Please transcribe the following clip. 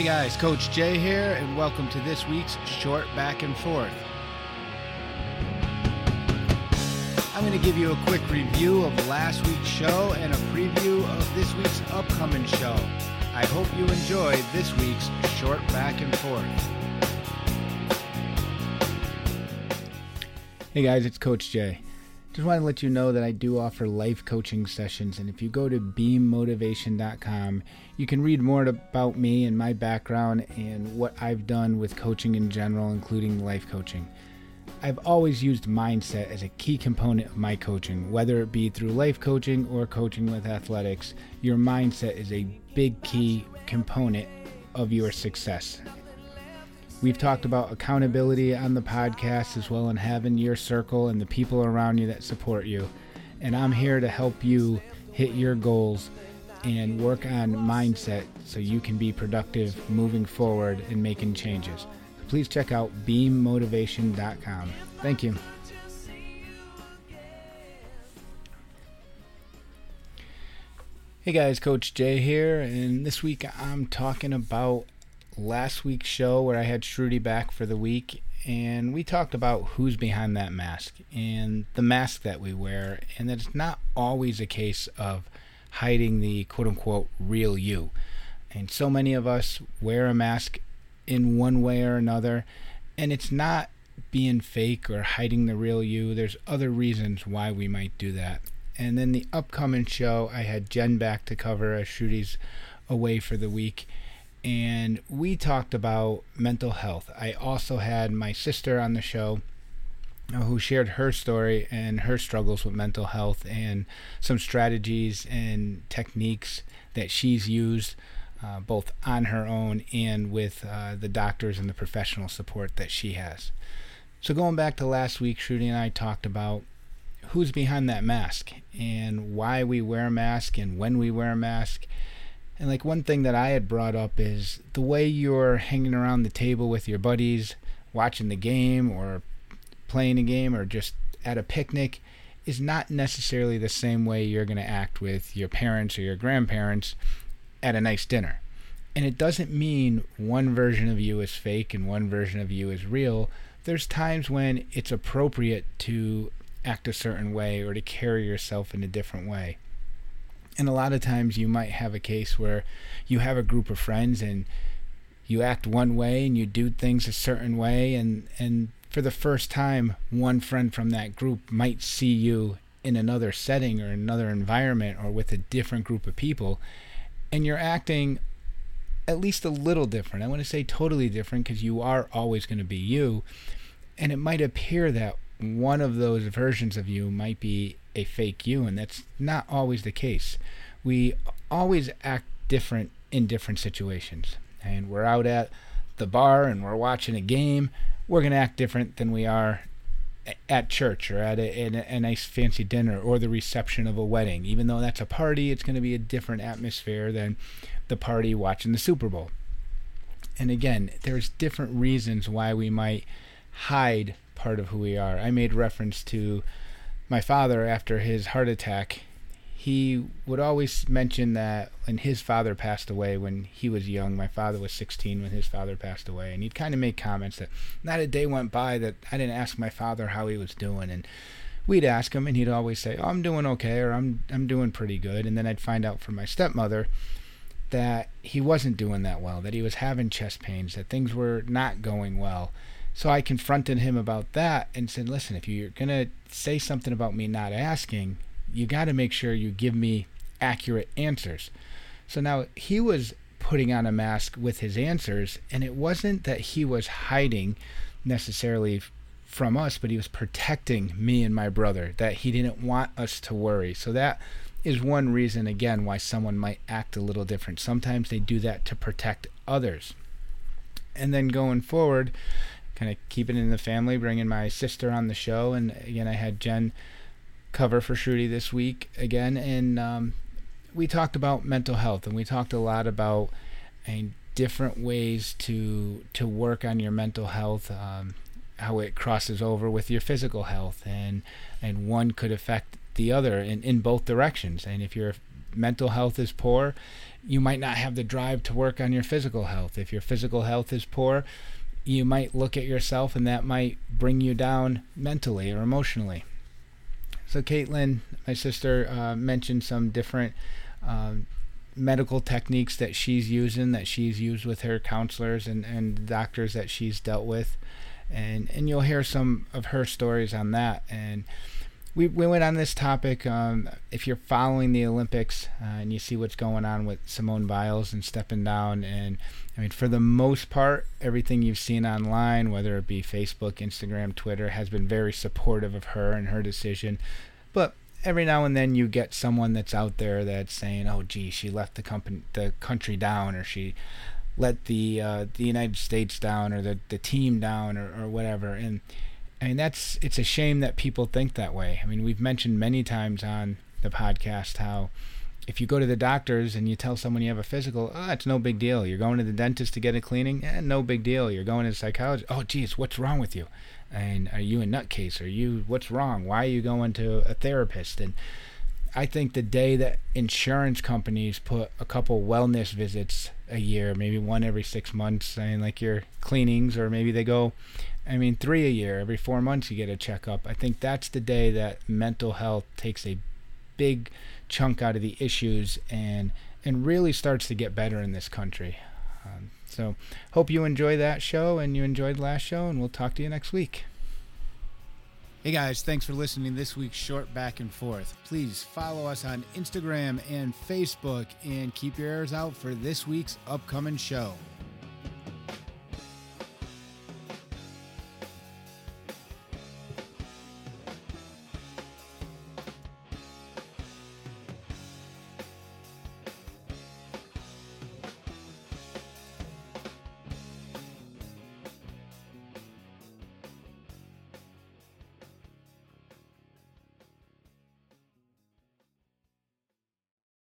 Hey guys, Coach Jay here, and welcome to this week's Short Back and Forth. I'm going to give you a quick review of last week's show and a preview of this week's upcoming show. I hope you enjoy this week's Short Back and Forth. Hey guys, it's Coach Jay. Just want to let you know that I do offer life coaching sessions, and if you go to beammotivation.com, you can read more about me and my background and what I've done with coaching in general, including life coaching. I've always used mindset as a key component of my coaching, whether it be through life coaching or coaching with athletics. Your mindset is a big key component of your success. We've talked about accountability on the podcast as well and having your circle and the people around you that support you. And I'm here to help you hit your goals and work on mindset so you can be productive moving forward and making changes. Please check out beammotivation.com. Thank you. Hey guys, Coach Jay here, and this week I'm talking about last week's show where I had Shruti back for the week, and we talked about who's behind that mask and the mask that we wear, and that it's not always a case of hiding the quote unquote real you. And so many of us wear a mask in one way or another, and it's not being fake or hiding the real you. There's other reasons why we might do that. And then the upcoming show, I had Jenn back to cover as Shruti's away for the week and we talked about mental health. I also had my sister on the show uh, who shared her story and her struggles with mental health and some strategies and techniques that she's used uh, both on her own and with uh, the doctors and the professional support that she has. So, going back to last week, Shruti and I talked about who's behind that mask and why we wear a mask and when we wear a mask and like one thing that I had brought up is the way you're hanging around the table with your buddies, watching the game or playing a game or just at a picnic is not necessarily the same way you're going to act with your parents or your grandparents at a nice dinner. And it doesn't mean one version of you is fake and one version of you is real. There's times when it's appropriate to act a certain way or to carry yourself in a different way. And a lot of times you might have a case where you have a group of friends and you act one way and you do things a certain way and and for the first time one friend from that group might see you in another setting or another environment or with a different group of people and you're acting at least a little different. I want to say totally different because you are always going to be you. And it might appear that one of those versions of you might be a fake you, and that's not always the case. We always act different in different situations. And we're out at the bar and we're watching a game, we're going to act different than we are at church or at a, a, a, nice fancy dinner or the reception of a wedding. Even though that's a party, it's going to be a different atmosphere than the party watching the Super Bowl. And again, there's different reasons why we might hide part of who we are. I made reference to my father after his heart attack. He would always mention that when his father passed away when he was young, my father was 16 when his father passed away, and he'd kind of make comments that not a day went by that I didn't ask my father how he was doing, and we'd ask him, and he'd always say, "Oh, I'm doing okay," or "I'm I'm doing pretty good," and then I'd find out from my stepmother that he wasn't doing that well, that he was having chest pains, that things were not going well, so I confronted him about that and said, listen, if you're going to say something about me not asking, you got to make sure you give me accurate answers. So now he was putting on a mask with his answers, and it wasn't that he was hiding necessarily from us, but he was protecting me and my brother, that he didn't want us to worry. So that is one reason, again, why someone might act a little different. Sometimes they do that to protect others. And then going forward, kind of keeping it in the family, bringing my sister on the show, and again I had Jenn cover for Shruti this week again, and um, we talked about mental health, and we talked a lot about different ways to to work on your mental health, um, how it crosses over with your physical health, and and one could affect the other in, in both directions. And if you're mental health is poor, you might not have the drive to work on your physical health. If your physical health is poor, you might look at yourself and that might bring you down mentally or emotionally. So, Caitlyn, my sister, uh, mentioned some different uh, medical techniques that she's using, that she's used with her counselors and, and doctors that she's dealt with. And, and you'll hear some of her stories on that. And we, we went on this topic. Um, if you're following the Olympics uh, and you see what's going on with Simone Biles and stepping down, and I mean, for the most part, everything you've seen online, whether it be Facebook, Instagram, Twitter, has been very supportive of her and her decision. But every now and then you get someone that's out there that's saying, "Oh, gee, she left the company, the country down, or she let the uh, the United States down, or the the team down, or, or whatever." And I mean, that's it's a shame that people think that way. I mean, we've mentioned many times on the podcast how if you go to the doctors and you tell someone you have a physical, oh, it's no big deal. You're going to the dentist to get a cleaning, eh, no big deal. You're going to the psychologist, oh, geez, what's wrong with you? And are you a nutcase? Are you what's wrong? Why are you going to a therapist? And I think the day that insurance companies put a couple wellness visits a year, maybe one every six months, saying like your cleanings, or maybe they go I mean, three a year, every four months you get a checkup. I think that's the day that mental health takes a big chunk out of the issues and and really starts to get better in this country. Um, so, hope you enjoy that show and you enjoyed last show, and we'll talk to you next week. Hey guys, thanks for listening this week's short back and forth. Please follow us on Instagram and Facebook and keep your ears out for this week's upcoming show.